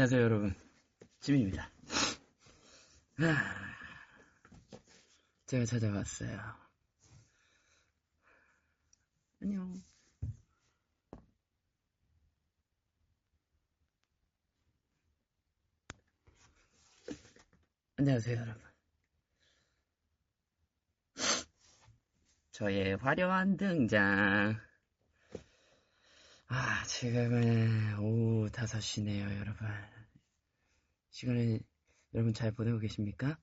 안녕하세요, 여러분. 지민입니다. 제가 찾아왔어요. 안녕. 안녕하세요, 여러분. 저의 화려한 등장. 아, 지금은 오후 5시네요, 여러분. 시간을 여러분 잘 보내고 계십니까?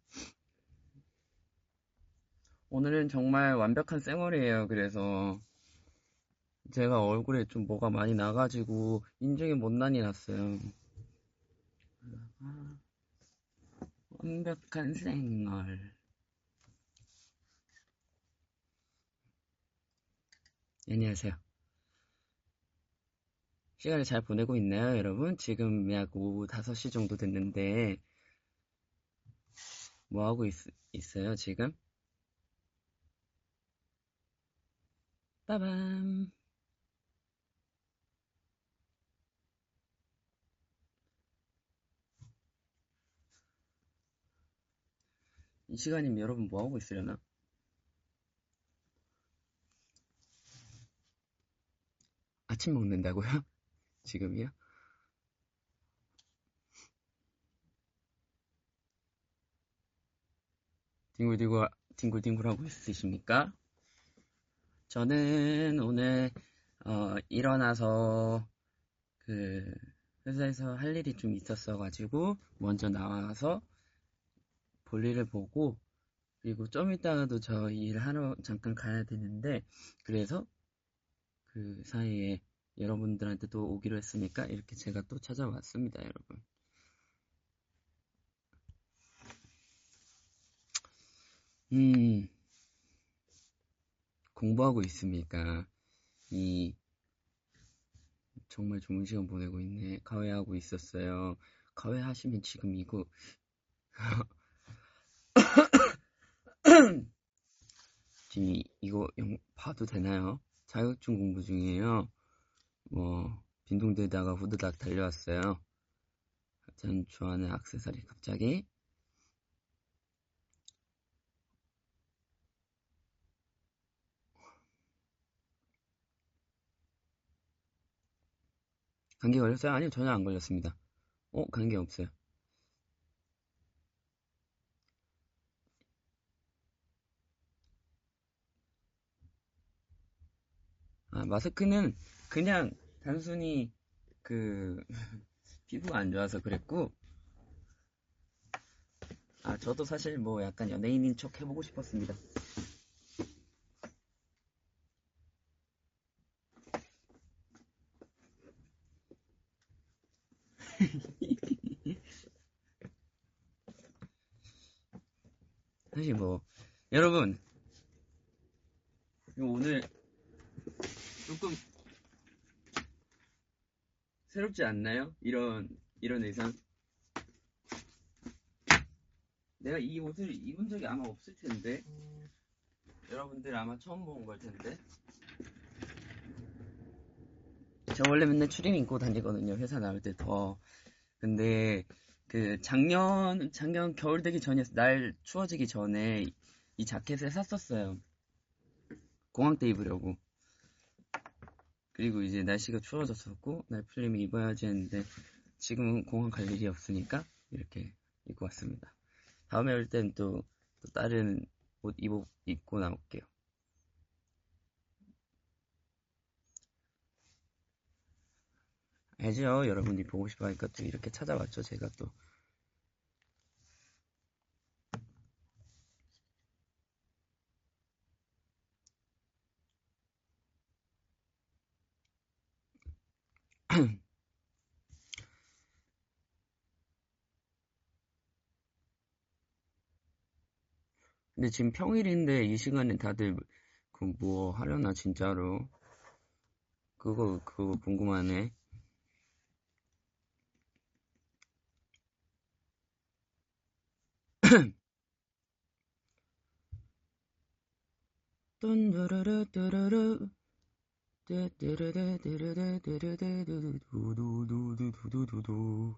오늘은 정말 완벽한 쌩얼이에요, 그래서. 제가 얼굴에 좀 뭐가 많이 나가지고 인중에 못난이 났어요. 완벽한 쌩얼. 안녕하세요. 시간을 잘 보내고 있나요, 여러분? 지금 약 오후 5시 정도 됐는데, 뭐 하고 있, 있어요, 지금? 빠밤. 이 시간이면 여러분 뭐 하고 있으려나? 아침 먹는다고요? 지금이요? 뒹굴뒹굴, 뒹굴뒹굴 하고 있으십니까? 저는 오늘, 어, 일어나서, 그, 회사에서 할 일이 좀 있었어가지고, 먼저 나와서 볼일을 보고, 그리고 좀 이따가도 저 일하러 잠깐 가야 되는데, 그래서 그 사이에 여러분들한테도 오기로 했으니까 이렇게 제가 또 찾아왔습니다, 여러분. 음, 공부하고 있습니까? 이, 정말 좋은 시간 보내고 있네. 가회하고 있었어요. 가회 하시면 지금 이거, 지금 이, 이거 영, 봐도 되나요? 자격증 공부 중이에요. 뭐, 빈둥대다가 후드닥 달려왔어요. 전 좋아하는 악세사리 갑자기. 감기 걸렸어요? 아니요, 전혀 안 걸렸습니다. 어, 감기 없어요. 아, 마스크는 그냥 단순히 그 피부가 안 좋아서 그랬고 아 저도 사실 뭐 약간 연예인인 척 해보고 싶었습니다. 사실 뭐 여러분 오늘 조금 새롭지 않나요? 이런 이런 의상. 내가 이 옷을 입은 적이 아마 없을 텐데 여러분들 아마 처음 본 걸 텐데. 저 원래 맨날 추림 입고 다니거든요. 회사 나올 때 더. 근데 그 작년 작년 겨울 되기 전에 날 추워지기 전에 이 자켓을 샀었어요. 공항 때 입으려고. 그리고 이제 날씨가 추워졌었고 날 풀리면 입어야지 했는데 지금은 공항 갈 일이 없으니까 이렇게 입고 왔습니다. 다음에 올 땐또 다른 옷 입어, 입고 나올게요. 알죠? 여러분이 보고 싶어 하니까 또 이렇게 찾아왔죠. 제가 또. 근데 지금 평일인데 이 시간에 다들 그 뭐 하려나 진짜로 그거 그거 궁금하네. 뚠두루루 뚜루루 뚜뚜루루 뚜루루 뚜루루 두두두두두두두두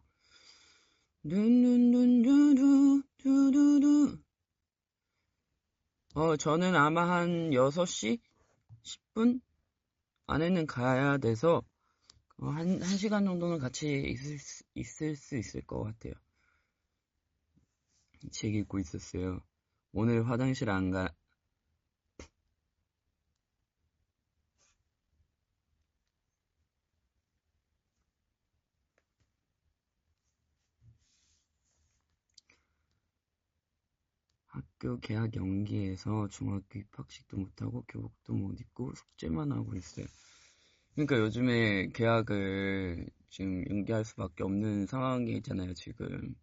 눈눈눈두두두두두 어, 저는 아마 한 6시 10분 안에는 가야 돼서 어, 한, 한 시간 정도는 같이 있을, 수- 있을 수 있을 것 같아요. 책 읽고 있었어요. 오늘 화장실 안 가, 학교 개학 연기해서 중학교 입학식도 못하고 교복도 못 입고 숙제만 하고 있어요. 그러니까 요즘에 개학을 지금 연기할 수밖에 없는 상황이잖아요, 지금.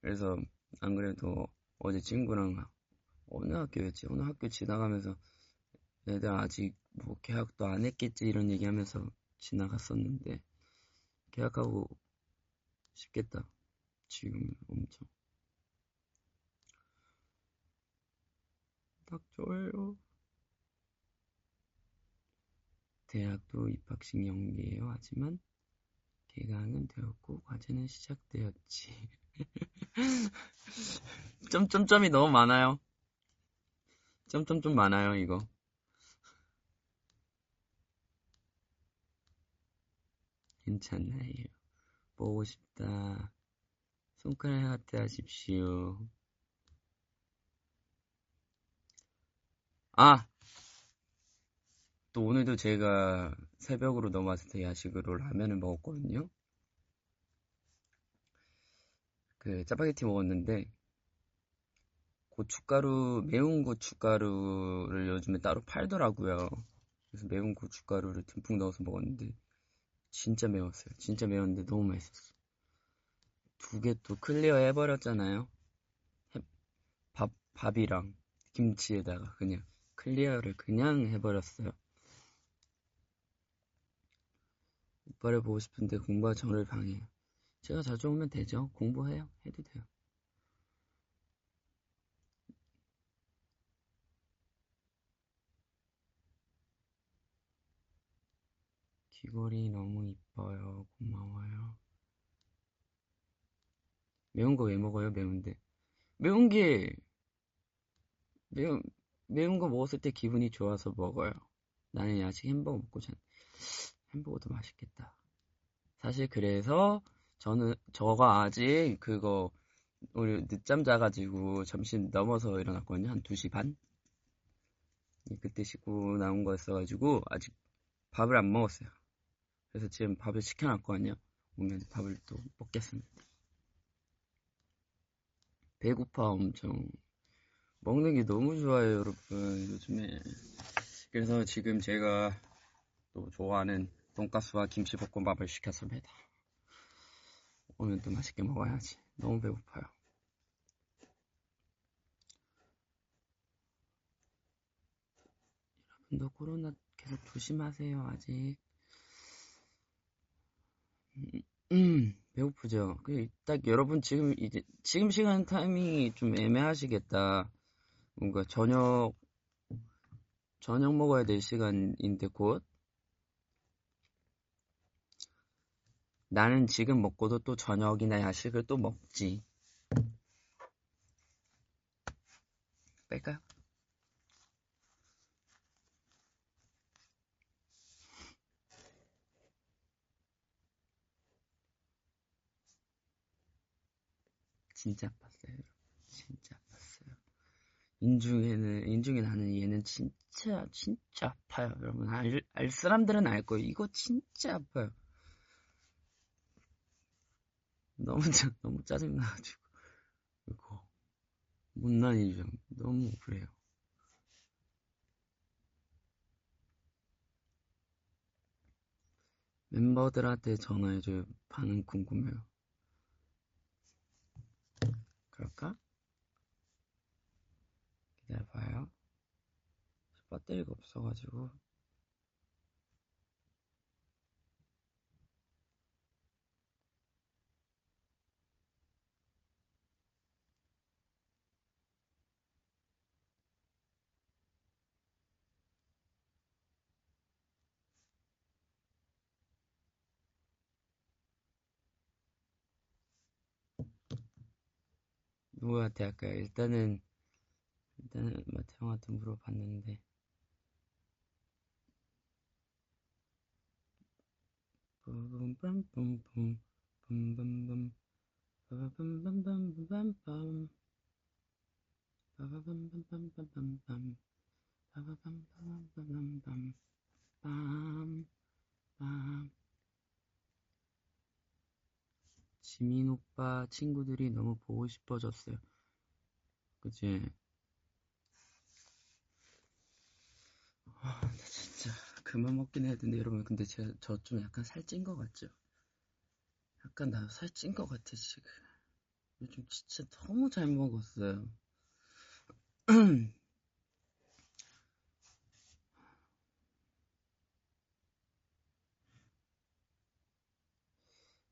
그래서 안 그래도 어제 친구랑 어느 학교였지? 어느 학교 지나가면서 애들 아직 뭐 개학도 안 했겠지 이런 얘기하면서 지나갔었는데 개학하고 싶겠다. 지금 엄청. 좋아요. 대학도 입학식 연기예요. 하지만 개강은 되었고 과제는 시작되었지. 점점점이 너무 많아요. 점점점 많아요, 이거. 괜찮아요. 보고 싶다. 손가락 하트 하십시오. 아! 또 오늘도 제가 새벽으로 때 야식으로 라면을 먹었거든요. 그 짜파게티 먹었는데 고춧가루, 매운 고춧가루를 요즘에 따로 팔더라고요. 그래서 매운 고춧가루를 듬뿍 넣어서 먹었는데 진짜 매웠어요. 진짜 매웠는데 너무 맛있었어. 두 개 또 clear 해버렸잖아요. 해- 밥, 밥이랑 김치에다가 그냥 clear를 그냥 해버렸어요. 오빠를 보고 싶은데 공부와 저를 방해해요. 제가 자주 오면 되죠. 공부해요. 해도 돼요. 귀걸이 너무 이뻐요. 고마워요. 매운 거 왜 먹어요? 매운데. 매운 게, 매운, 매운 거 먹었을 때 기분이 좋아서 먹어요. 나는 야식 햄버거 먹고 잔, 햄버거도 맛있겠다. 사실 그래서 저는, 저가 아직 그거, 우리 늦잠 자가지고 점심 넘어서 일어났거든요. 한 2시 반? 그때 씻고 나온 거였어가지고 아직 밥을 안 먹었어요. 그래서 지금 밥을 시켜놨거든요. 오면 밥을 또 먹겠습니다. 배고파 엄청. 먹는 게 너무 좋아요, 여러분. 요즘에. 그래서 지금 제가 또 좋아하는 돈가스와 김치볶음밥을 시켰습니다. 오면 또 맛있게 먹어야지. 너무 배고파요. 여러분도 코로나 계속 조심하세요, 아직. 음, 음, 배고프죠? 그, 딱 여러분 지금 이제, 지금 시간 타이밍이 좀 애매하시겠다. 뭔가 저녁, 저녁 먹어야 될 시간인데 곧. 나는 지금 먹고도 또 저녁이나 야식을 또 먹지. 뺄까요? 진짜. 인중에는, 인중에 나는 얘는 진짜, 진짜 아파요. 여러분, 알, 알 사람들은 알 거예요. 이거 진짜 아파요. 너무, 짜- 너무 짜증 나가지고. 이거, 못난 인중. 너무 그래요. 멤버들한테 전화해줘요. 반응 궁금해요. 그럴까? 기다려봐요. 배터리가 없어가지고. 누구한테 할까요? 일단은 일단은 마태 형한테 물어봤는데 뿜뿜뿜뿜 뿜뿜뿜 빠바밤밤밤밤밤 빠바밤밤밤밤밤 빠바밤밤밤밤밤 빰빰 지민 오빠 친구들이 너무 보고 싶어졌어요. 그치? 아, 나 진짜 그만 먹긴 해야 되는데 여러분 근데 제가 저 좀 약간 살찐 것 같죠? 약간 나 살찐 것 같아 지금. 요즘 진짜 너무 잘 먹었어요.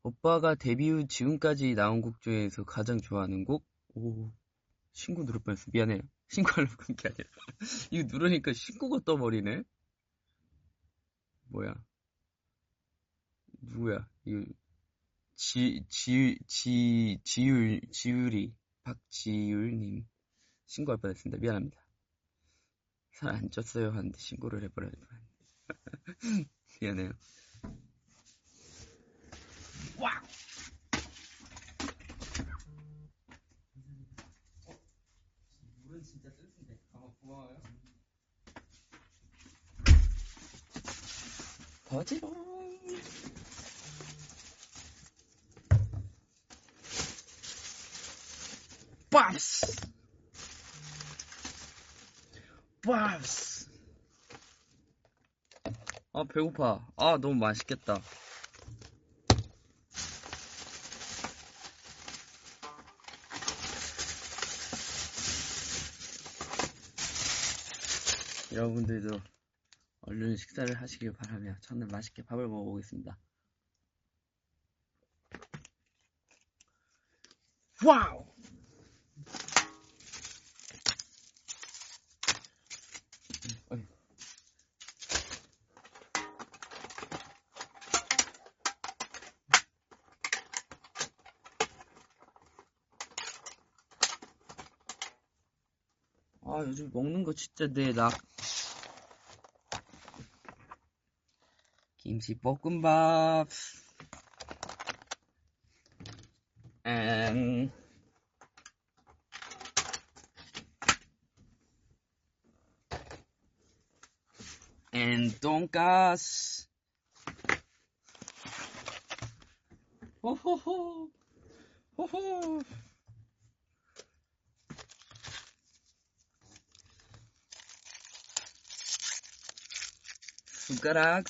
오빠가 데뷔 후 지금까지 나온 곡 중에서 가장 좋아하는 곡? 오, 신고 누를 뻔했어. 미안해요. 신고하려고 그런 게 아니라. 이거 누르니까 신고가 떠버리네? 뭐야? 누구야? 이거, 지, 지, 지, 지율, 지율이, 박지율님. 신고할 뻔했습니다. 미안합니다. 살 안 쪘어요. 하는데 신고를 해버려야 돼. 미안해요. 와! 물은 진짜 쓴데. 아, 고마워요. 버지롱. 밥스! 밥스! 아, 배고파. 아, 너무 맛있겠다. 여러분들도 얼른 식사를 하시길 바라며 저는 맛있게 밥을 먹어보겠습니다. 와우! 아, 요즘 먹는 거 진짜 내 나. 김치 볶음밥. 음. and 돈가스. 호호호. 호호. 숟가락.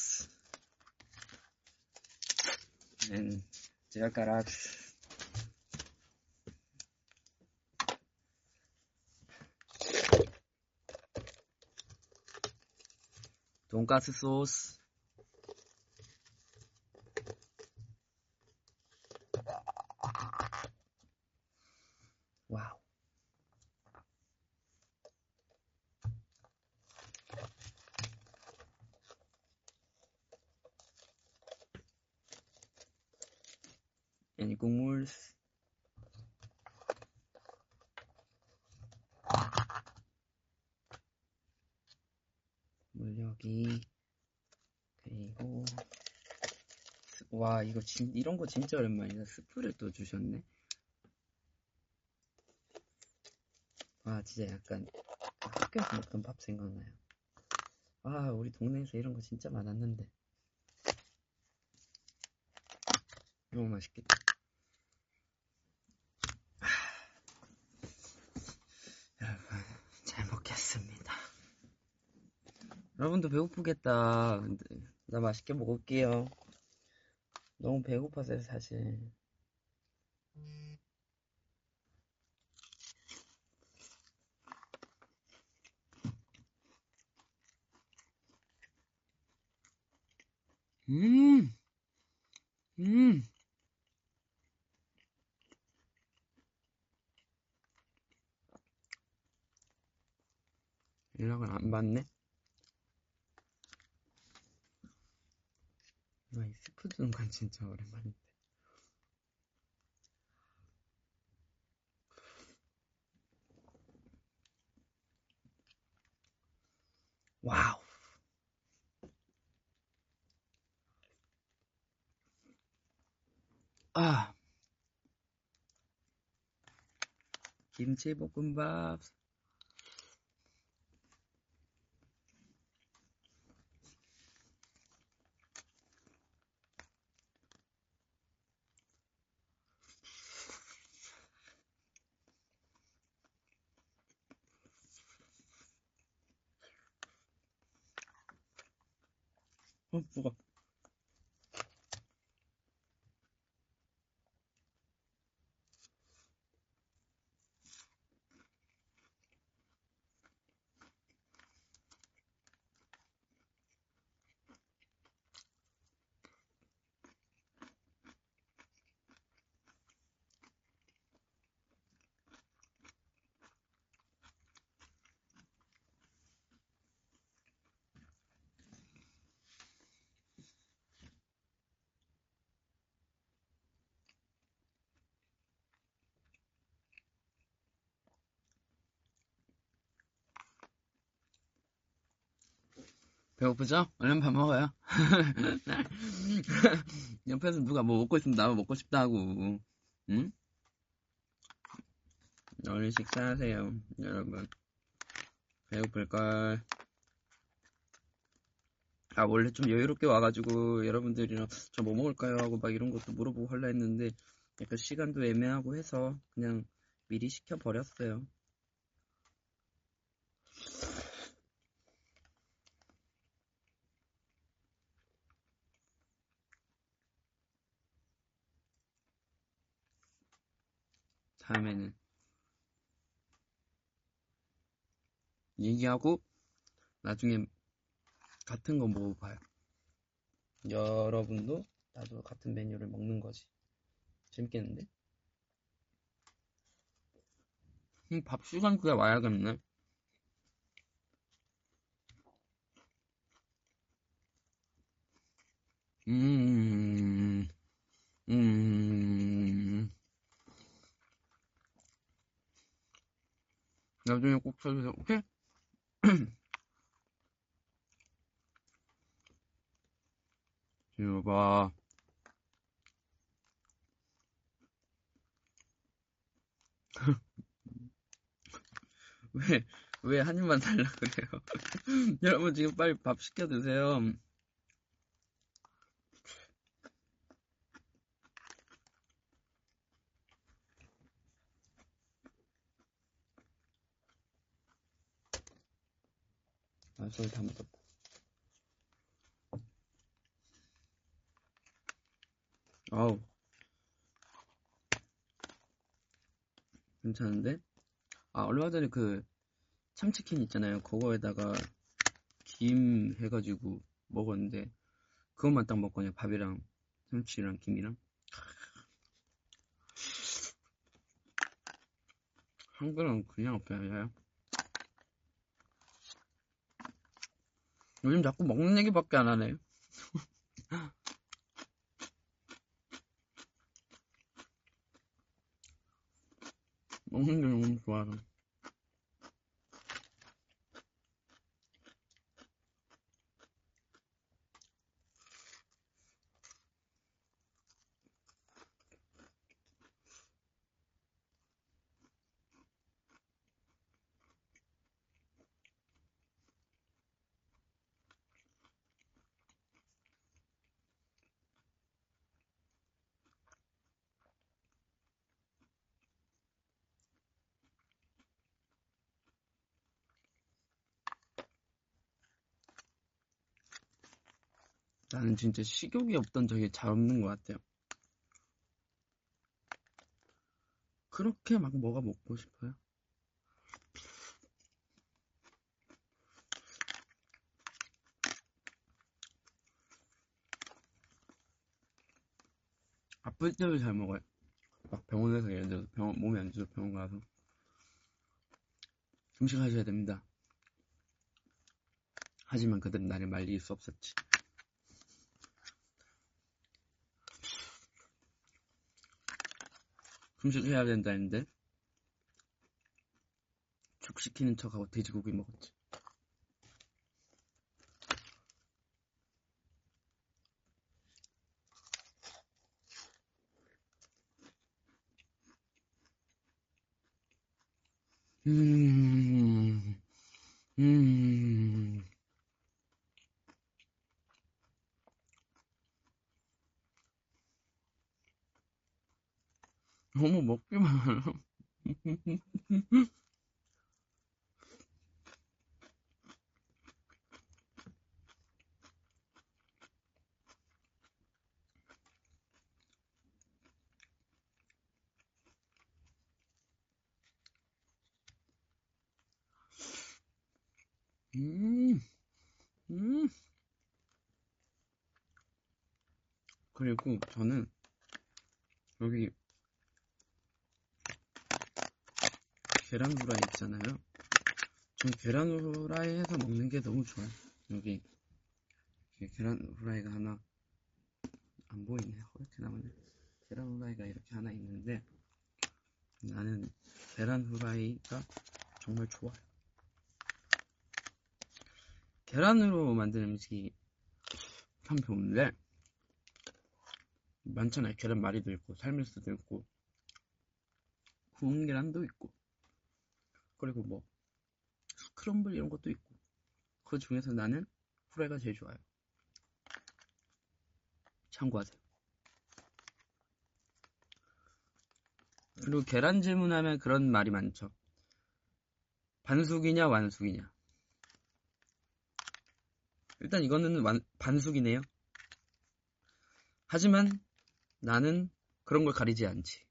And 젓가락. 돈가스 소스. 와우. 애니 국물. 물력이 그리고 스- 와 이거 진 이런 거 진짜 오랜만이다. 스프를 또 주셨네. 와 진짜 약간 그 학교에서 먹던 밥 생각나요. 아 우리 동네에서 이런 거 진짜 많았는데. 너무 맛있겠다 아, 여러분 잘 먹겠습니다 여러분도 배고프겠다. 나 맛있게 먹을게요. 너무 배고파서요, 사실. 음, 음. 연락을 안 받네? 푸드농간 진짜 오랜만인데. 와우. 아. 김치볶음밥. 어, 뭐가. 배고프죠? 얼른 밥 먹어요. 옆에서 누가 뭐 먹고 싶으면 나도 먹고 싶다고. 응? 얼른 식사하세요, 여러분. 배고플걸. 아, 원래 좀 여유롭게 와가지고 여러분들이랑 저 뭐 먹을까요? 하고 막 이런 것도 물어보고 할라 했는데 약간 시간도 애매하고 해서 그냥 미리 시켜버렸어요. 다음에는 얘기하고 나중에 같은 거 먹어봐요. 여러분도 나도 같은 메뉴를 먹는 거지. 재밌겠는데? 음, 밥 시간 그게 와야겠네. 음, 나중에 꼭 쳐주세요. 오케이? 이거 봐. 왜, 왜 한 입만 달라 그래요? 여러분 지금 빨리 밥 시켜 드세요. 아, 소리 다 묻었다. 아우. 괜찮은데? 아, 얼마 전에 그 참치킨 있잖아요. 그거에다가 김 해가지고 먹었는데 그것만 딱 먹고 그냥 밥이랑 참치랑 김이랑 한 그릇 그냥 없어요. 요즘 자꾸 먹는 얘기밖에 안 하네. 먹는 게 너무 좋아서. 나는 진짜 식욕이 없던 적이 잘 없는 것 같아요. 그렇게 막 뭐가 먹고 싶어요? 아플 때도 잘 먹어요. 막 병원에서 예를 들어서 병원, 몸이 안 좋아서 병원 가서 금식하셔야 됩니다. 하지만 그들은 나를 말릴 수 없었지. 금수저해야 된다 했는데 죽 시키는 척하고 돼지고기 먹었지. 음, 음. 계란 후라이 있잖아요. 전 계란 후라이 해서 먹는 게 너무 좋아요. 여기 계란 후라이가 하나 안 보이네. 이렇게 나오네. 계란 후라이가 이렇게 하나 있는데 나는 계란 후라이가 정말 좋아요. 계란으로 만든 음식이 참 좋은데 많잖아요. 계란 말이도 있고 삶을 수도 있고 구운 계란도 있고 그리고 뭐 스크럼블 이런 것도 있고 그 중에서 나는 후라이가 제일 좋아요. 참고하세요. 그리고 계란 질문하면 그런 말이 많죠. 반숙이냐 완숙이냐. 일단 이거는 완, 반숙이네요. 하지만 나는 그런 걸 가리지 않지.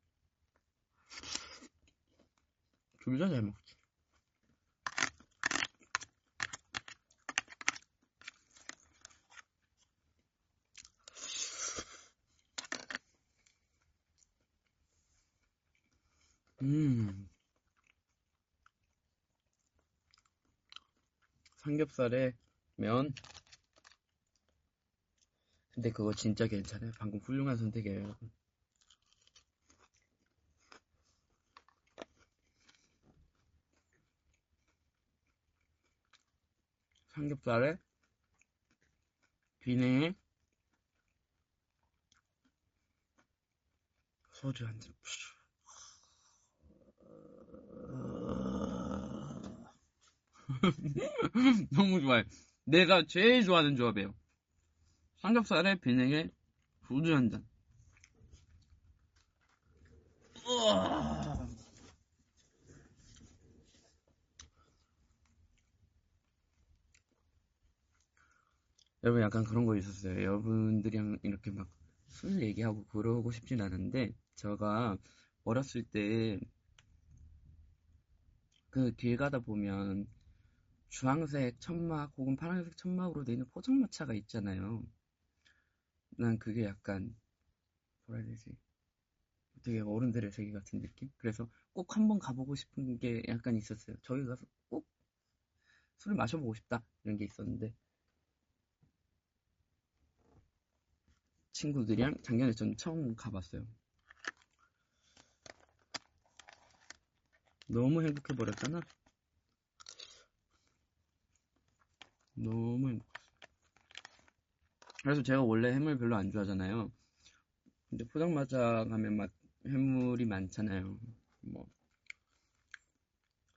둘 다 잘 먹 음. 삼겹살에 면. 근데 그거 진짜 괜찮아요. 방금 훌륭한 선택이에요, 여러분. 삼겹살에 비냉에 소주 한 잔. 너무 좋아요. 내가 제일 좋아하는 조합이에요. 삼겹살에 비냉에 소주 한 잔. 여러분 약간 그런 거 있었어요. 여러분들이랑 이렇게 막 술 얘기하고 그러고 싶진 않은데 제가 어렸을 때 그 길 가다 보면 주황색 천막 혹은 파란색 천막으로 되어 있는 포장마차가 있잖아요. 난 그게 약간 뭐라 해야 되지? 되게 어른들의 세계 같은 느낌? 그래서 꼭 한번 가보고 싶은 게 약간 있었어요. 저기 가서 꼭 술을 마셔보고 싶다 이런 게 있었는데 친구들이랑 작년에 전 처음 가봤어요. 너무 행복해 버렸잖아. 너무 행복했어. 그래서 제가 원래 해물 별로 안 좋아하잖아요. 근데 포장마차 가면 막 해물이 많잖아요. 뭐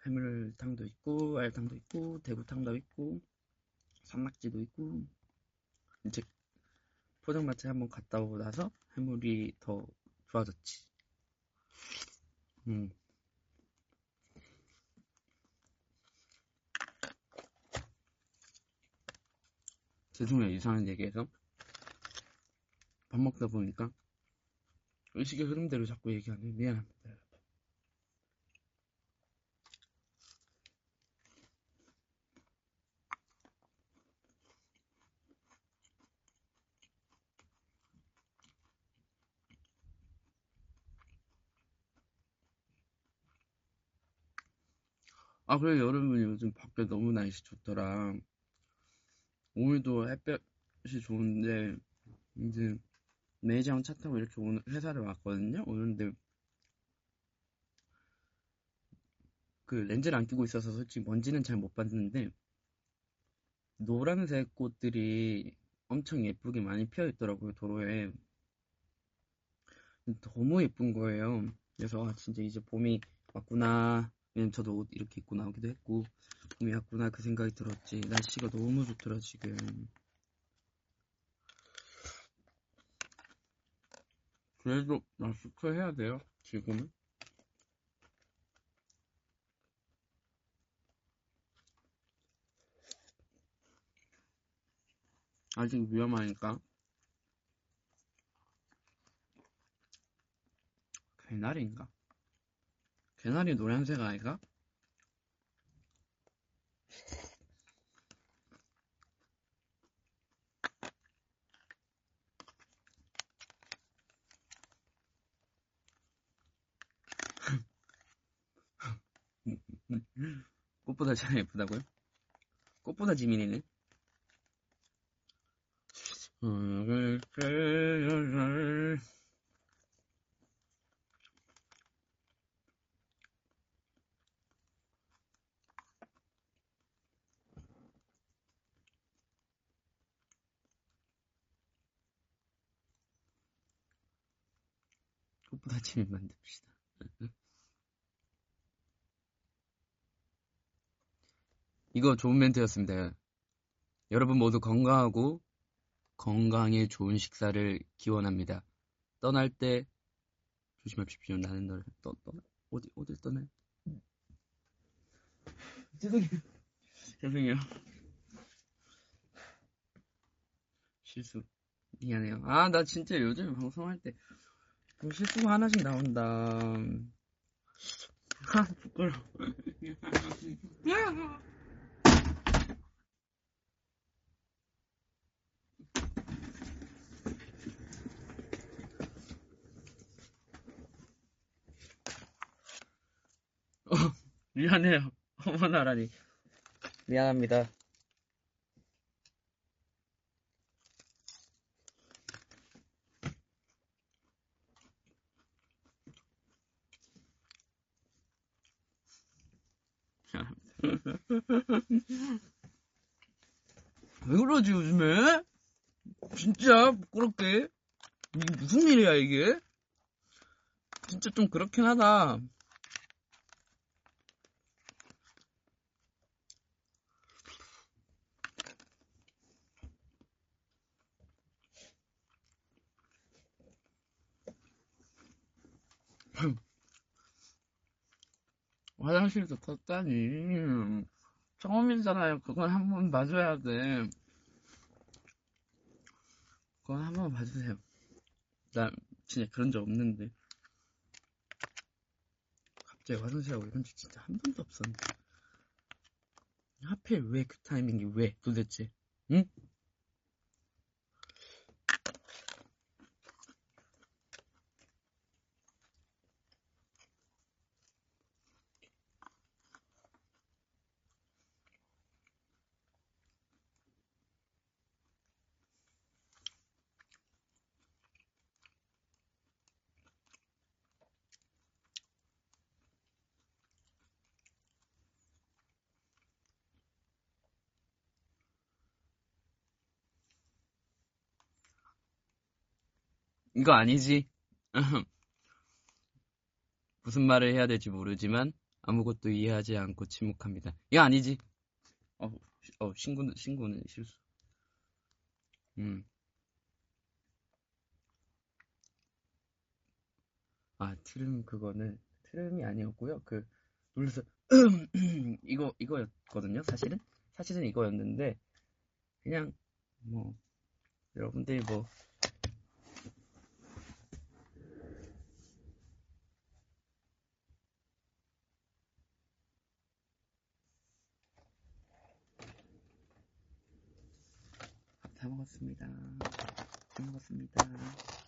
해물탕도 있고 알탕도 있고 대구탕도 있고 산낙지도 있고 이제 포장마차에 한번 갔다 오고 나서 해물이 더 좋아졌지. 음. 죄송해요, 이상한 얘기해서. 밥 먹다 보니까 의식의 흐름대로 자꾸 얘기하네. 미안합니다. 아, 그래, 여러분 요즘 밖에 너무 날씨 좋더라. 오늘도 햇볕이 좋은데, 이제 매장 차 타고 이렇게 오늘 회사를 왔거든요. 오는데 그 렌즈를 안 끼고 있어서 솔직히 먼지는 잘 못 봤는데 노란색 꽃들이 엄청 예쁘게 많이 피어 있더라고요 도로에 너무 예쁜 거예요. 그래서 아, 진짜 이제 봄이 왔구나 왜냐면 저도 옷 이렇게 입고 나오기도 했고 봄이 왔구나 그 생각이 들었지. 날씨가 너무 좋더라 지금. 그래도 마스크 해야 돼요 지금은? 아직 위험하니까. 개나리인가? 개나리 노란색 아이가? 꽃보다 잘 예쁘다고요? 꽃보다 지민이네. 꽃보다 지민 만듭시다. 이거 좋은 멘트였습니다. 여러분 모두 건강하고 건강에 좋은 식사를 기원합니다. 떠날 때 조심하십시오. 나는 널 떠, 떠, 어디, 어딜 떠나요? 죄송해요. 죄송해요. 실수. 미안해요. 아, 나 진짜 요즘 방송할 때 뭐 실수가 하나씩 나온다. 아, 부끄러워. 어, 미안해요. 어머나라니. 미안합니다. 왜 그러지, 요즘에? 진짜 부끄럽게. 이게 무슨 일이야, 이게? 진짜 좀 그렇긴 하다. 화장실도 탔다니. 처음이잖아요. 그건 한번 봐줘야 돼. 그건 한번 봐주세요. 나 진짜 그런 적 없는데. 갑자기 화장실 하고 이런 적 진짜 한 번도 없었는데. 하필 왜 그 타이밍이 왜 도대체? 응? 이거 아니지. 무슨 말을 해야 될지 모르지만 아무것도 이해하지 않고 침묵합니다. 이거 아니지. 어, 어 신고는 신고는 실수. 음. 아 트름 그거는 트름이 아니었고요. 그 놀라서 이거 이거였거든요. 사실은 사실은 이거였는데 그냥 뭐 여러분들이 뭐 다 먹었습니다. 다 먹었습니다.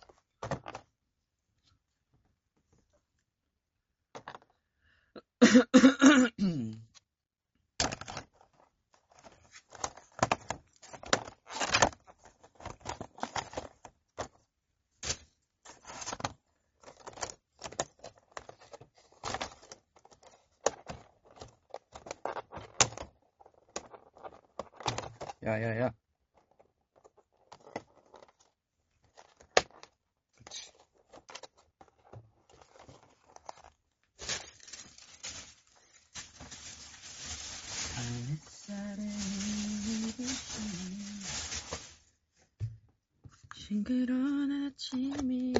그러운 아침이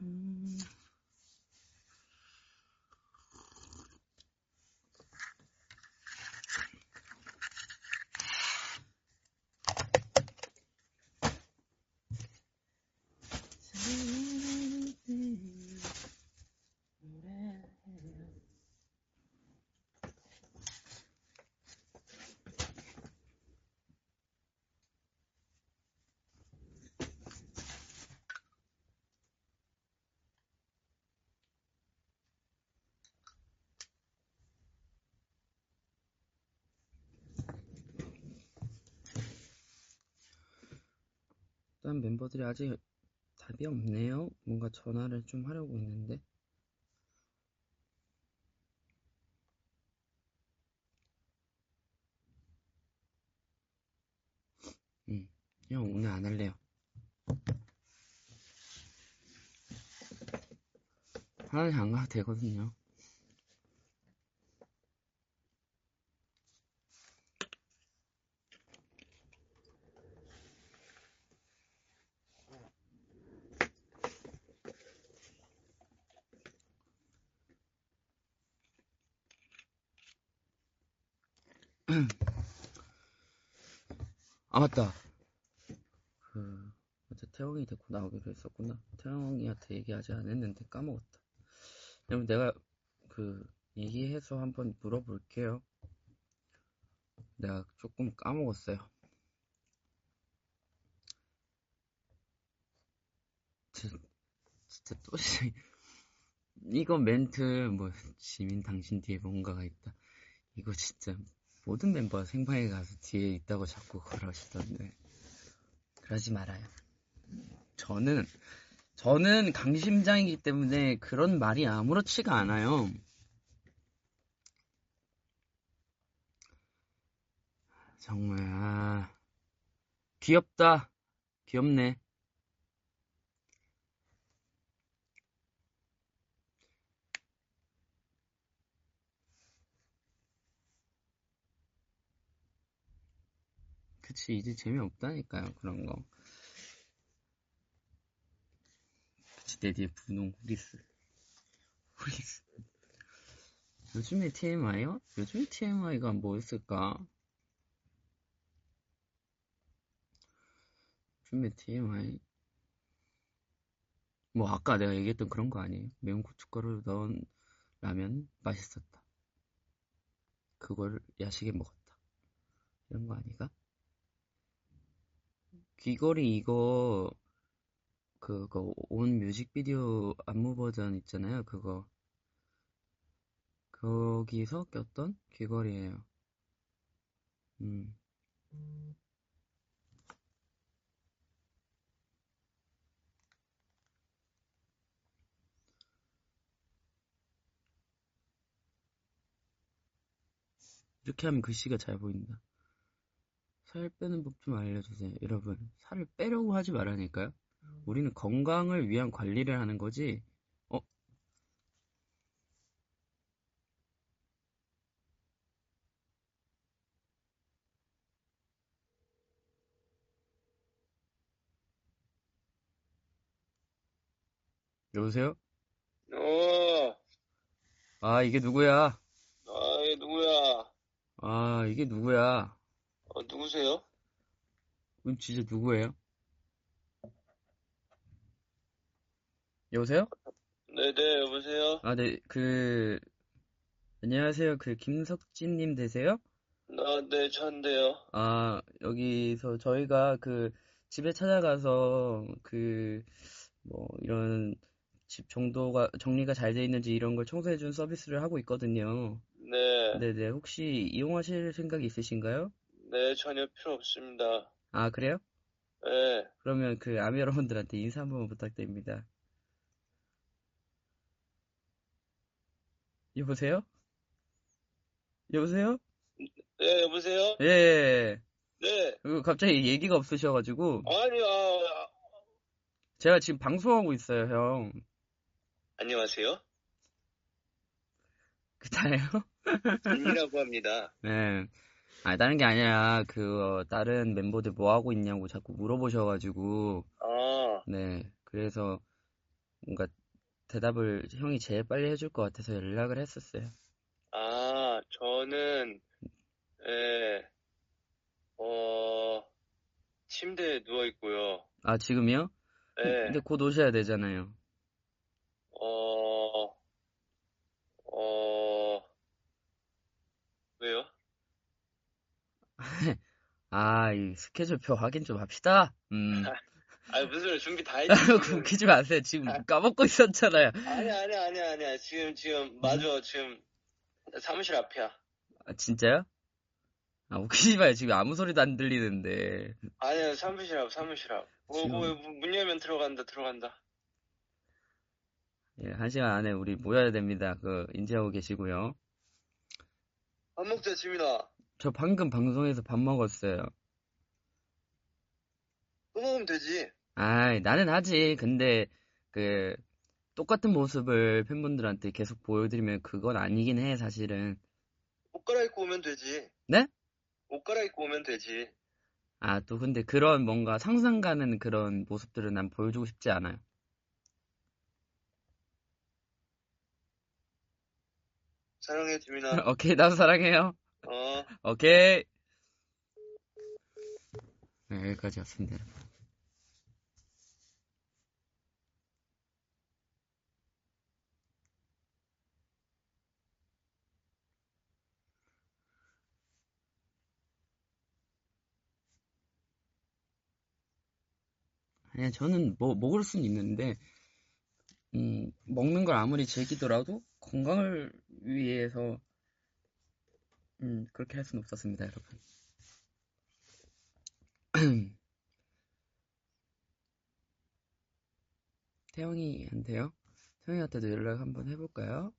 음. 일단 멤버들이 아직 답이 없네요. 뭔가 전화를 좀 하려고 했는데. 응, 형 오늘 안 할래요. 하나는 안 가도 되거든요. 태영이 데리고 나오기로 했었구나. 태영이한테 얘기하지 않았는데 까먹었다. 그럼 내가 그 얘기해서 한번 물어볼게요. 내가 조금 까먹었어요. 진짜, 진짜 또. 이거 멘트 뭐 지민 당신 뒤에 뭔가가 있다. 이거 진짜 모든 멤버가 생방에 가서 뒤에 있다고 자꾸 그러시던데 그러지 말아요. 저는 저는 강심장이기 때문에 그런 말이 아무렇지가 않아요. 정말 아, 귀엽다. 귀엽네. 그치, 이제 재미없다니까요, 그런 거. 뒤에 분홍 후리스. 후리스. 요즘에 TMI요? 요즘에 TMI가 뭐였을까? 요즘에 TMI. 뭐, 아까 내가 얘기했던 그런 거 아니에요? 매운 고춧가루 넣은 라면 맛있었다. 그걸 야식에 먹었다. 이런 거 아니가? 귀걸이 이거 그거 온 뮤직비디오 안무 버전 있잖아요. 그거 거기서 꼈던 귀걸이에요. 음. 이렇게 하면 글씨가 잘 보인다. 살 빼는 법 좀 알려주세요. 여러분, 살을 빼려고 하지 말라니까요. 우리는 건강을 위한 관리를 하는 거지. 어? 여보세요? 어, 아, 이게 누구야? 아, 얘 누구야? 아, 이게 누구야? 어, 누구세요? 이건 진짜 누구예요? 여보세요? 네 네, 여보세요? 아, 네, 그, 안녕하세요. 그, 김석진님 되세요? 나, 네, 전데요. 아, 여기서 저희가 그, 집에 찾아가서 그, 뭐, 이런 집 정도가, 정리가 잘 돼 있는지 이런 걸 청소해준 서비스를 하고 있거든요. 네, 네네, 혹시 이용하실 생각 있으신가요? 네, 전혀 필요 없습니다. 아, 그래요? 네, 그러면 그, 아미 여러분들한테 인사 한번 부탁드립니다. 여보세요? 여보세요? 네, 여보세요? 예, 예. 네, 그리고 갑자기 얘기가 없으셔가지고, 아니, 아, 아, 제가 지금 방송하고 있어요, 형. 안녕하세요? 그다예요? 진이라고 합니다. 네. 아, 다른 게 아니라, 그, 어, 다른 멤버들 뭐 하고 있냐고 자꾸 물어보셔가지고, 아, 네. 그래서, 뭔가, 대답을 형이 제일 빨리 해줄 것 같아서 연락을 했었어요. 아, 저는, 예, 어, 침대에 누워 있고요. 아, 지금이요? 예, 근데 곧 오셔야 되잖아요. 어, 어, 왜요? 아, 이 스케줄표 확인 좀 합시다. 음. 아니, 무슨 소리 준비 다 했지. 웃기지 마세요. 지금 까먹고 있었잖아요. 아니야, 아니야, 아니야, 아니야. 지금, 지금, 맞아. 지금, 사무실 앞이야. 아, 진짜요? 아, 웃기지 마요. 지금 아무 소리도 안 들리는데. 아니야, 사무실 앞, 사무실 앞. 뭐, 지금- 뭐, 문 열면 들어간다, 들어간다. 예, 한 시간 안에 우리 모여야 됩니다. 그, 인지하고 계시고요. 밥 먹자, 지민아. 저 방금 방송에서 밥 먹었어요. 또 먹으면 되지. 아이, 나는 하지. 근데, 그, 똑같은 모습을 팬분들한테 계속 보여드리면 그건 아니긴 해, 사실은. 옷 갈아입고 오면 되지. 네? 옷 갈아입고 오면 되지. 아, 또 근데 그런 뭔가 상상 가는 그런 모습들은 난 보여주고 싶지 않아요. 사랑해, 지민아. 오케이, 나도 사랑해요. 어. 오케이. 네, 여기까지였습니다. 여러분. 아니, 저는 뭐, 먹을 수는 있는데, 음, 먹는 걸 아무리 즐기더라도 건강을 위해서, 음, 그렇게 할 수는 없었습니다, 여러분. 태영이한테요? 태영이한테도 연락 한번 해볼까요?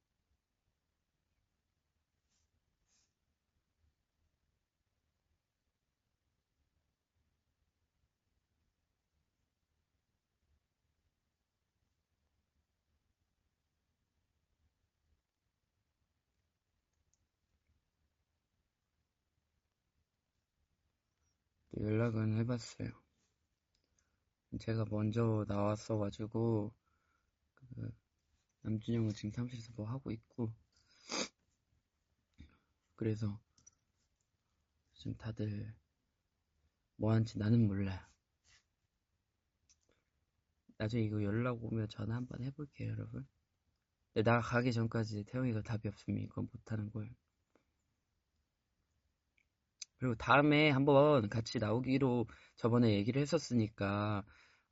연락은 해봤어요. 제가 먼저 나왔어가지고, 그, 남준형은 지금 사무실에서 뭐 하고 있고, 그래서, 지금 다들 뭐 하는지 나는 몰라요. 나중에 이거 연락 오면 전화 한번 해볼게요, 여러분. 나 가기 전까지 태영이가 답이 없으면 이거 못하는 거예요. 그리고 다음에 한번 같이 나오기로 저번에 얘기를 했었으니까,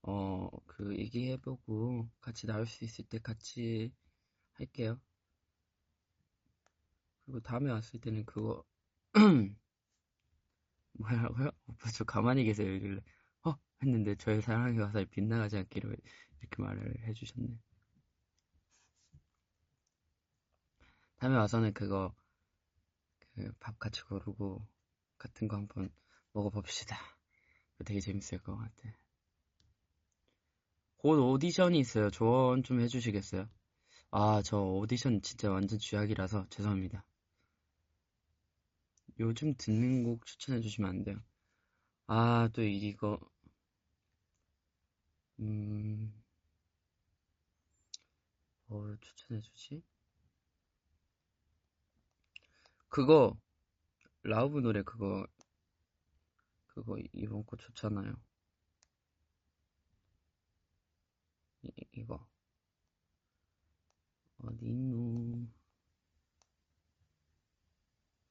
어, 그 얘기해보고 같이 나올 수 있을 때 같이 할게요. 그리고 다음에 왔을 때는 그거, 뭐라고요? 오빠 저 가만히 계세요. 이길래, 어? 했는데 저의 사랑의 화살 빗나가지 않기로 이렇게 말을 해주셨네. 다음에 와서는 그거, 그 밥 같이 거르고, 같은 거 한번 먹어봅시다. 되게 재밌을 것 같아. 곧 오디션이 있어요. 조언 좀 해주시겠어요? 아, 저 오디션 진짜 완전 쥐약이라서 죄송합니다. 요즘 듣는 곡 추천해 주시면 안 돼요? 아, 또 이거, 음, 뭐 추천해 주지? 그거, 라우브 노래 그거 그거 이번 거 좋잖아요. 이, 이거 어디 있노?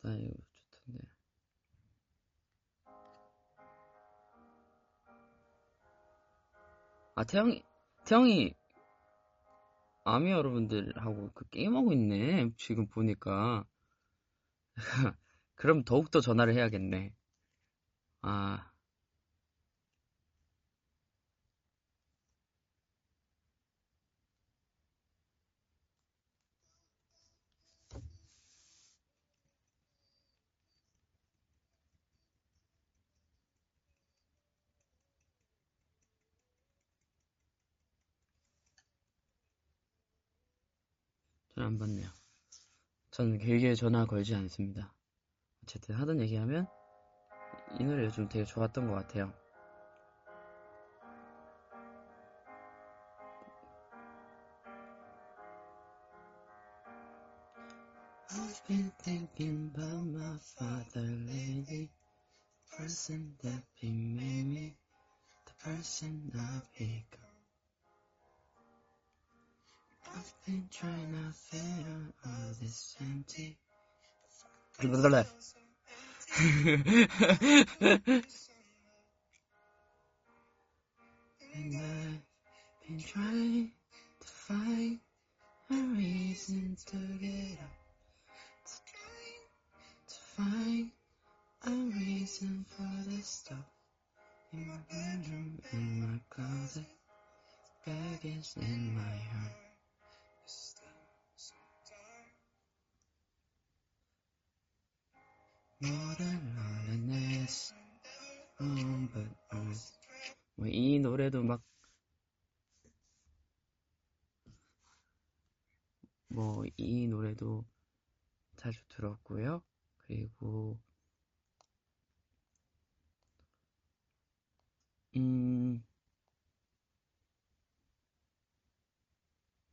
나 이거 좋던데. 아 태영이 태영이 아미 여러분들하고 그 게임하고 있네. 지금 보니까. 그럼 더욱더 전화를 해야겠네. 아, 안 받네요. 저는 길게 전화 걸지 않습니다. 어쨌든 하던 얘기하면 이 노래 요즘 되게 좋았던 것 같아요. I've been thinking about my father lately. Person that he made me, the person I've become. I've been trying to fill all this empty. And I've been trying to find a reason to get up. To find a reason for this stuff in my bedroom, in my closet, baggage in my heart. 뭐이 노래도 막 뭐 이 노래도 자주 들었고요. 그리고 음,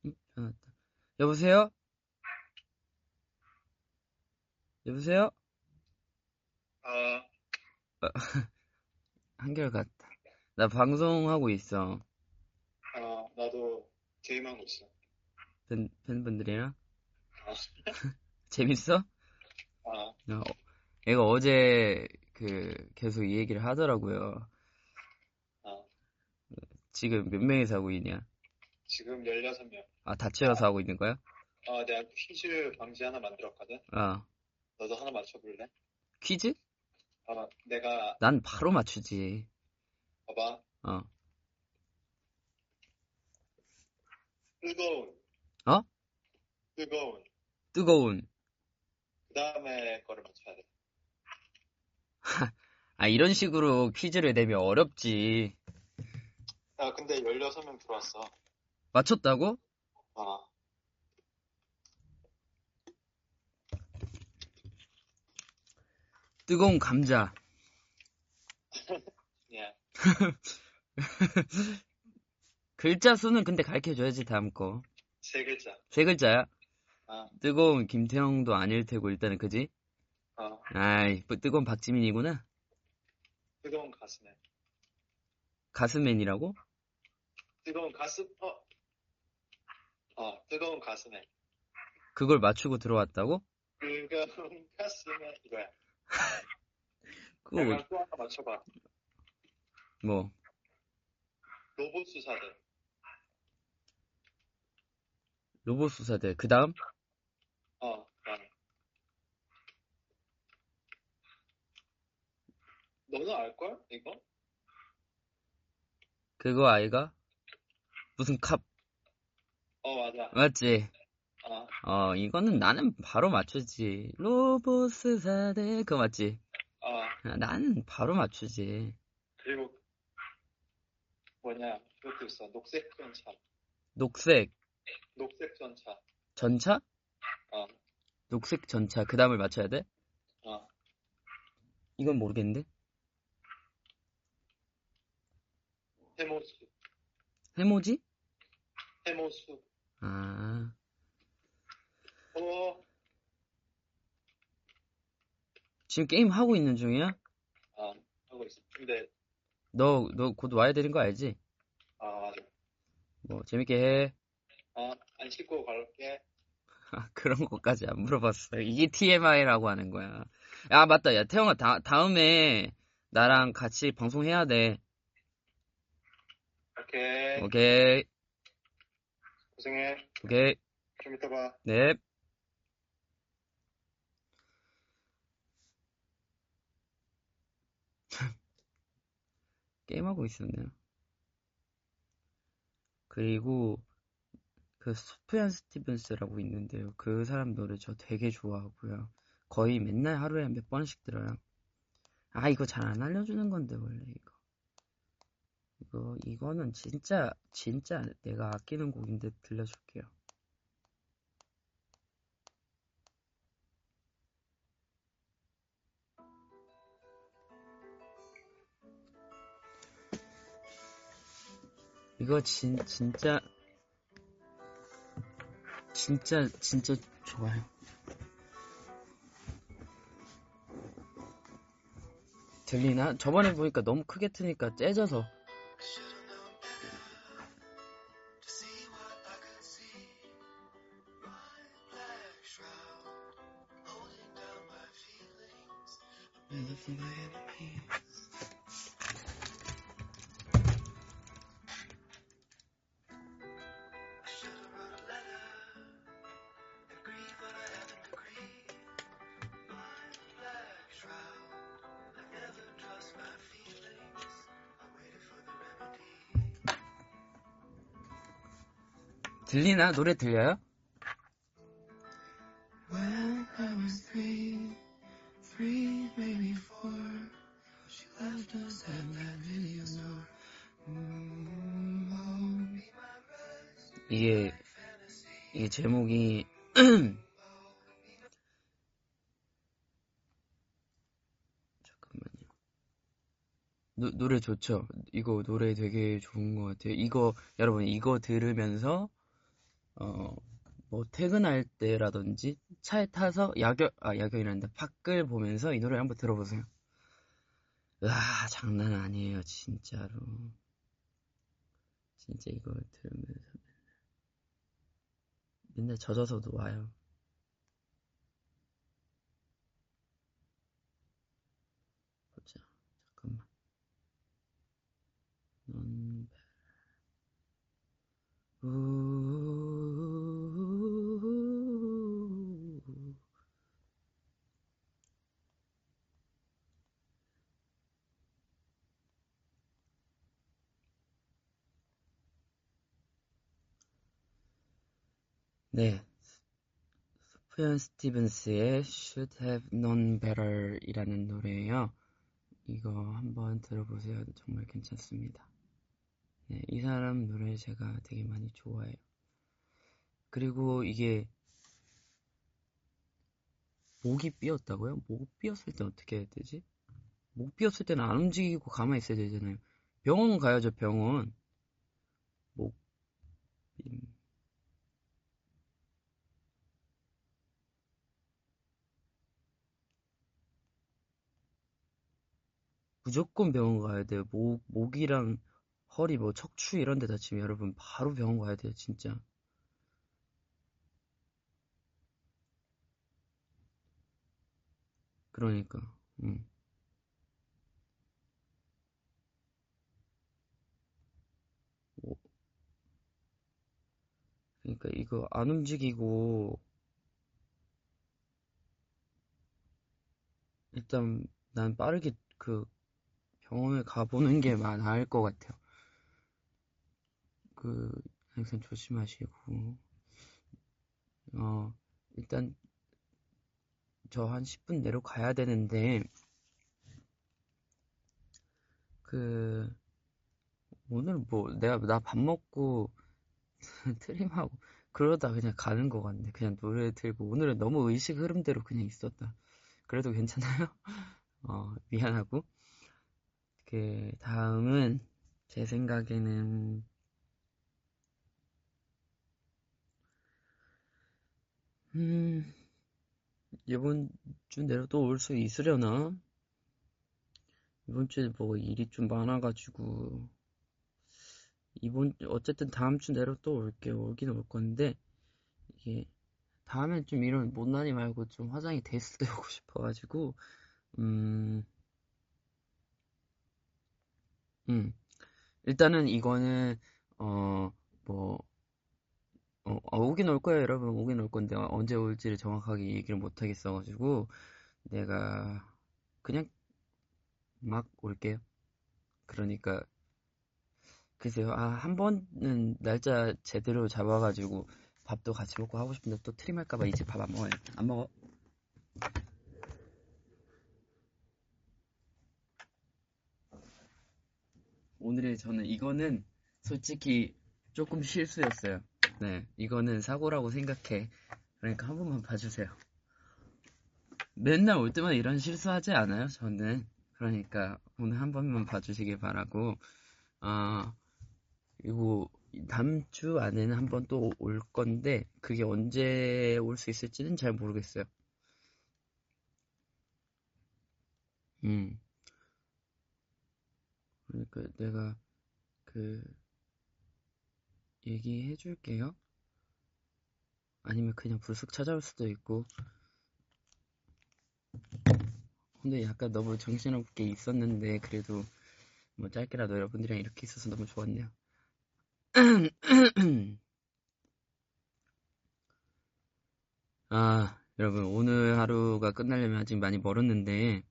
음, 전화왔다. 여보세요? 여보세요? 아, 한결같다. 나 방송하고 있어. 아, 나도 게임하고 있어. 팬, 팬분들이랑. 아, 재밌어? 아, 어, 얘가 어제 그 계속 이 얘기를 하더라고요. 아, 지금 몇 명이서 하고 있냐? 지금 16명. 아, 다 채워서 하고 있는 거야? 아, 내가 퀴즈 방지 하나 만들었거든? 아, 너도 하나 맞춰볼래? 퀴즈? 봐봐, 내가, 난 바로 맞추지. 봐봐. 어. 뜨거운. 어? 뜨거운. 뜨거운. 그 다음에 거를 맞춰야 돼. 아, 이런 식으로 퀴즈를 내면 어렵지. 야, 근데 16명 들어왔어. 맞췄다고? 아, 뜨거운 감자. 예. 글자 수는 근데 가르쳐줘야지, 다음 거. 세 글자. 세 글자야? 아, 뜨거운 김태형도 아닐 테고, 일단은, 그지? 어, 아이, 뭐 뜨거운 박지민이구나. 뜨거운 가슴에. 가슴맨이라고? 뜨거운 가슴, 어, 어, 뜨거운 가슴에. 그걸 맞추고 들어왔다고? 뜨거운 가슴에. 이거야. 그거, 내가 또 하나 맞춰봐. 뭐, 로봇 수사대. 로봇 수사대. 그 다음? 어, 그다음에. 너는 알걸? 이거? 그거 아이가? 무슨 캅, 어, 맞아. 맞지? 어, 어, 이거는 나는 바로 맞추지. 로봇 수사대. 그거 맞지? 어, 아, 나는 바로 맞추지. 그리고, 뭐냐, 그것도 있어. 녹색 전차. 녹색 녹색 전차. 전차? 어, 녹색 전차. 그 다음을 맞춰야 돼? 어, 이건 모르겠는데? 해모수. 해모지? 해모수. 아, 어, 지금 게임 하고 있는 중이야? 아, 하고 있어. 근데, 너, 너 곧 와야 되는 거 알지? 아, 맞아. 뭐, 재밌게 해. 어, 안 씻고 갈게. 아, 그런 것까지 안 물어봤어. 이게 TMI라고 하는 거야. 야, 맞다. 야, 태영아, 다, 다음에 나랑 같이 방송해야 돼. 오케이. 오케이, 고생해. 오케이, 좀 이따 봐. 네. 게임하고 있었네요. 그리고 그 소피안 스티븐스라고 있는데요. 그 사람 노래 저 되게 좋아하고요. 거의 맨날 하루에 몇 번씩 들어요. 아, 이거 잘 안 알려주는 건데, 원래 이거. 이거, 이거는 진짜, 진짜 내가 아끼는 곡인데 들려줄게요. 이거 진, 진짜, 진짜, 진짜 좋아요. 들리나? 저번에 보니까 너무 크게 트니까 째져서. 들리나? 노래 들려요? Mm, oh, 이게, 이게 제목이, 잠깐만요. 노, 노래 좋죠? 이거 노래 되게 좋은 것 같아요. 이거, 여러분, 이거 들으면서, 어, 뭐, 퇴근할 때라든지, 차에 타서 야경, 아, 야경이란다. 밖을 보면서 이 노래 한번 들어보세요. 와, 장난 아니에요, 진짜로. 진짜 이거 들으면서 맨날 젖어서도 와요. 보자. 잠깐만. 넌 우... 네. 소프얀 스티븐스의 Should Have Known Better 이라는 노래예요. 이거 한번 들어보세요. 정말 괜찮습니다. 네, 이 사람 노래 제가 되게 많이 좋아해요. 그리고 이게 목이 삐었다고요? 목 삐었을 때 어떻게 해야 되지? 목 삐었을 때는 안 움직이고 가만히 있어야 되잖아요. 병원 가야죠, 병원. 목 빔. 무조건 병원 가야 돼요. 목, 목이랑 허리, 뭐 척추 이런 데 다치면 여러분 바로 병원 가야 돼요, 진짜. 그러니까, 음. 오. 그러니까 이거 안 움직이고 일단 난 빠르게 그 병원을 가보는 게 나을 것 같아요. 그 항상 조심하시고 어 일단 저 한 10분 내로 가야 되는데 그 오늘 뭐 내가 나 밥 먹고 트림하고 그러다 그냥 가는 것 같네. 그냥 노래 들고 오늘은 너무 의식 흐름대로 그냥 있었다. 그래도 괜찮아요? 어 미안하고 그 다음은 제 생각에는 음 이번 주 내로 또 올 수 있으려나? 이번 주에 뭐 일이 좀 많아가지고 이번 어쨌든 다음 주 내로 또 올게요. 오긴 올 건데 이게 다음엔 좀 이런 못난이 말고 좀 화장이 됐을 때 오고 싶어가지고 음, 음 일단은 이거는 어 뭐 어, 아, 오긴 올 거예요, 여러분. 오긴 올 건데 언제 올지를 정확하게 얘기를 못 하겠어 가지고 내가 그냥 막 올게요. 그러니까 글쎄요. 아, 한 번은 날짜 제대로 잡아 가지고 밥도 같이 먹고 하고 싶은데 또 트림할까 봐 이제 밥 안 먹어요. 안 먹어. 오늘의 저는 이거는 솔직히 조금 실수였어요. 네, 이거는 사고라고 생각해. 그러니까 한 번만 봐주세요. 맨날 올 때마다 이런 실수하지 않아요, 저는. 그러니까 오늘 한 번만 봐주시길 바라고, 어, 그리고 다음 주 안에는 한 번 또 올 건데 그게 언제 올 수 있을지는 잘 모르겠어요. 음. 그러니까 내가 그 얘기해 줄게요. 아니면 그냥 불쑥 찾아올 수도 있고. 근데 약간 너무 정신없게 있었는데 그래도 뭐 짧게라도 여러분들이랑 이렇게 있어서 너무 좋았네요. 아, 여러분 오늘 하루가 끝나려면 아직 많이 멀었는데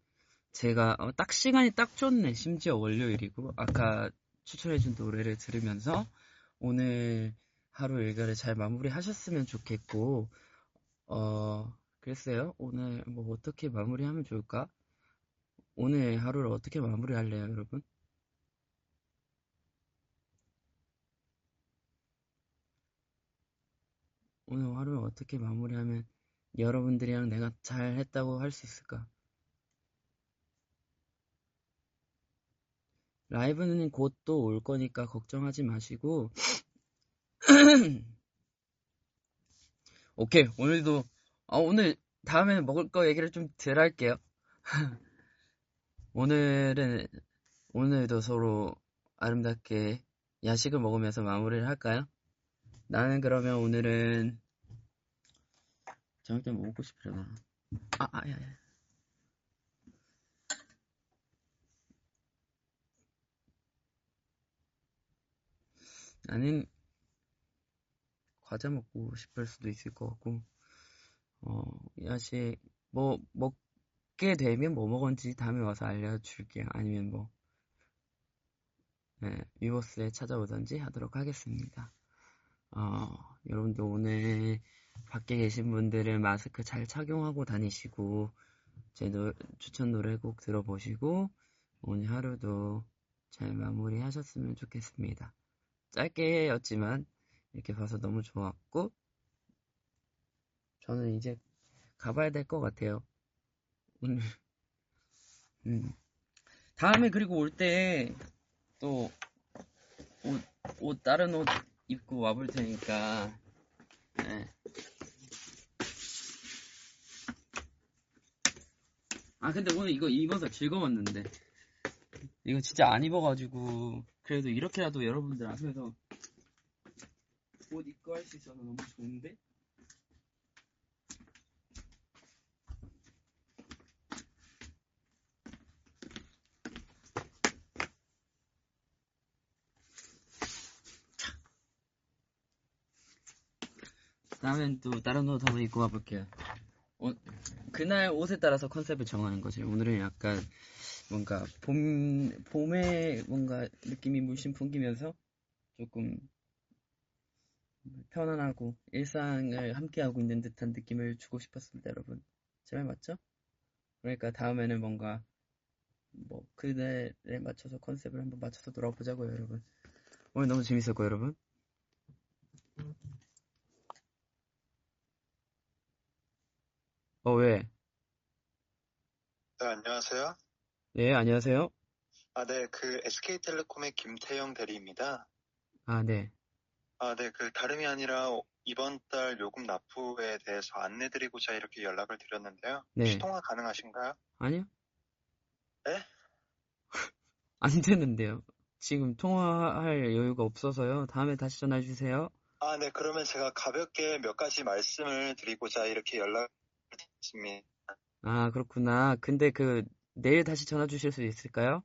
제가 어, 딱 시간이 딱 좋네. 심지어 월요일이고 아까 추천해준 노래를 들으면서 오늘 하루 일과를 잘 마무리하셨으면 좋겠고 어 글쎄요 오늘 뭐 어떻게 마무리하면 좋을까? 오늘 하루를 어떻게 마무리할래요, 여러분? 오늘 하루를 어떻게 마무리하면 여러분들이랑 내가 잘 했다고 할 수 있을까? 라이브는 곧 또 올 거니까 걱정하지 마시고 오케이 오늘도 아, 오늘 다음에 먹을 거 얘기를 좀 덜 할게요 오늘은 오늘도 서로 아름답게 야식을 먹으면서 마무리를 할까요? 나는 그러면 오늘은 저녁 때뭐 먹고 싶으려나 아, 아, 야, 야. 나는 과자 먹고 싶을 수도 있을 것 같고, 어, 야식, 뭐, 먹게 되면 뭐 먹었는지 다음에 와서 알려줄게요. 아니면 뭐, 네, 위버스에 찾아오던지 하도록 하겠습니다. 어, 여러분들 오늘 밖에 계신 분들은 마스크 잘 착용하고 다니시고, 제 노, 추천 노래곡 들어보시고, 오늘 하루도 잘 마무리 하셨으면 좋겠습니다. 짧게였지만, 이렇게 봐서 너무 좋았고, 저는 이제 가봐야 될 것 같아요. 오늘, 음. 다음에 그리고 올 때, 또, 옷, 옷, 다른 옷 입고 와볼 테니까, 네. 아, 근데 오늘 이거 입어서 즐거웠는데. 이거 진짜 안 입어가지고, 그래도 이렇게라도 여러분들 앞에서 옷 입고 할 수 있어서 너무 좋은데? 다음엔 또 다른 옷 한번 입고 와볼게요. 옷, 그날 옷에 따라서 컨셉을 정하는 거지. 오늘은 약간 뭔가 봄, 봄에 뭔가 느낌이 물씬 풍기면서 조금 편안하고 일상을 함께하고 있는 듯한 느낌을 주고 싶었습니다, 여러분. 제 말 맞죠? 그러니까 다음에는 뭔가 뭐 그날에 맞춰서 컨셉을 한번 맞춰서 돌아보자고요, 여러분. 오늘 너무 재밌었고, 여러분. 어, 왜? 네, 안녕하세요. 네, 안녕하세요. 아, 네, 그 SK텔레콤의 김태영 대리입니다. 아, 네. 아, 네, 그 다름이 아니라 이번 달 요금 납부에 대해서 안내드리고자 이렇게 연락을 드렸는데요. 네. 혹시 통화 가능하신가요? 아니요? 네? 안 되는데요. 지금 통화할 여유가 없어서요. 다음에 다시 전화해 주세요. 아, 네, 그러면 제가 가볍게 몇 가지 말씀을 드리고자 이렇게 연락을 드렸습니다. 아, 그렇구나. 근데 그 내일 다시 전화 주실 수 있을까요?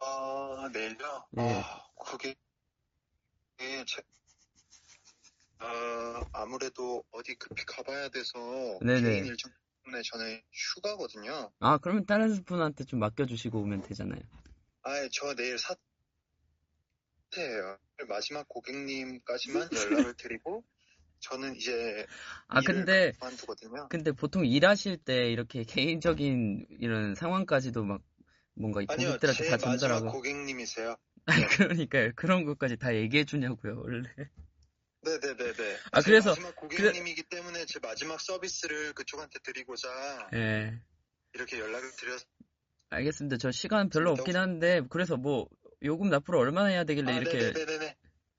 아, 내일요? 네. 아, 그게, 그게 제, 아, 아무래도 어디 급히 가봐야 돼서 네네. 개인 일정 때문에 저는 휴가거든요. 아, 그러면 다른 분한테 좀 맡겨주시고 오면 되잖아요. 아, 저 내일 사퇴해요. 마지막 고객님까지만 연락을 드리고 저는 이제 아, 근데, 그만두거든요. 근데 보통 일하실 때 이렇게 개인적인 이런 상황까지도 막 뭔가 이 아니요, 고객들한테 제다 전달하고. 고객님이세요. 아니, 그러니까요. 그런 것까지 다 얘기해 주냐고요, 원래. 네네네네. 아, 제 그래서 마지막 고객님이기 때문에 제 마지막 서비스를 그쪽한테 드리고자 예. 이렇게 연락을 드렸. 알겠습니다. 저 시간 별로 없긴 한데, 그래서 뭐, 요금 납부를 얼마나 해야 되길래 아, 이렇게 네네네네.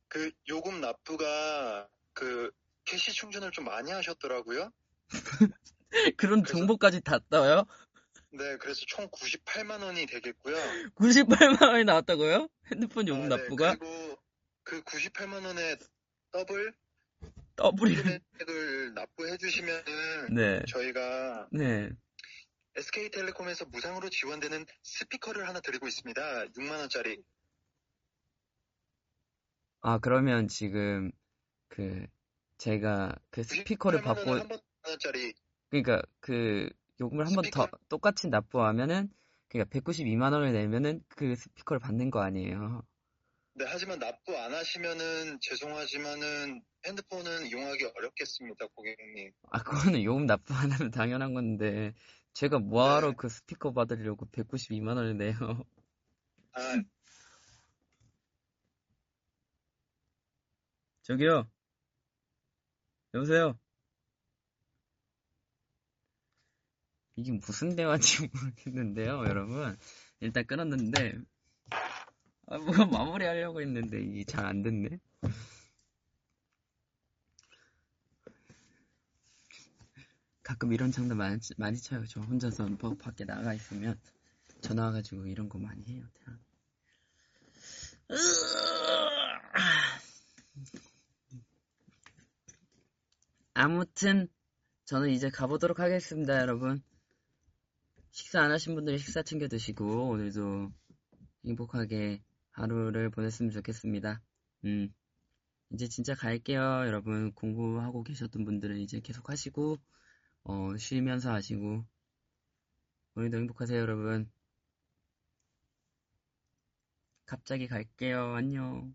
그 요금 납부가 그 cash 충전을 좀 많이 하셨더라고요. 그런 그래서- 정보까지 다 떠요? 네, 그래서 총 98만 원이 되겠고요. 98만 원이 나왔다고요? 핸드폰 요금 아, 네, 납부가? 그리고 그 98만 원에 더블 더블이 금액을 납부해 주시면은 네. 저희가 네. SK텔레콤에서 무상으로 지원되는 스피커를 하나 드리고 있습니다. 6만 원짜리. 아, 그러면 지금 그 제가 그 스피커를 98만 원을 받고. 그러니까 그 요금을 한 번 더? 똑같이 납부하면은 그러니까 192만 원을 내면은 그 스피커를 받는 거 아니에요. 네, 하지만 납부 안 하시면은 죄송하지만은 핸드폰은 이용하기 어렵겠습니다, 고객님. 아, 그거는 요금 납부 안 하면 당연한 건데 제가 뭐하러 네. 그 스피커 받으려고 192만 원을 내요. 아, 저기요. 여보세요. 이게 무슨 대화인지 모르겠는데요, 여러분. 일단 끊었는데, 아, 뭐가 마무리 하려고 했는데, 이게 잘 안 됐네. 가끔 이런 장난 많이, 많이 쳐요. 저 혼자서 뭐 밖에 나가 있으면 전화 와가지고 이런 거 많이 해요. 아무튼 저는 이제 가보도록 하겠습니다, 여러분. 식사 안 하신 분들 식사 챙겨 드시고 오늘도 행복하게 하루를 보냈으면 좋겠습니다. 음. 이제 진짜 갈게요, 여러분. 공부하고 계셨던 분들은 이제 계속 하시고 어, 쉬면서 하시고 오늘도 행복하세요, 여러분. 갑자기 갈게요. 안녕.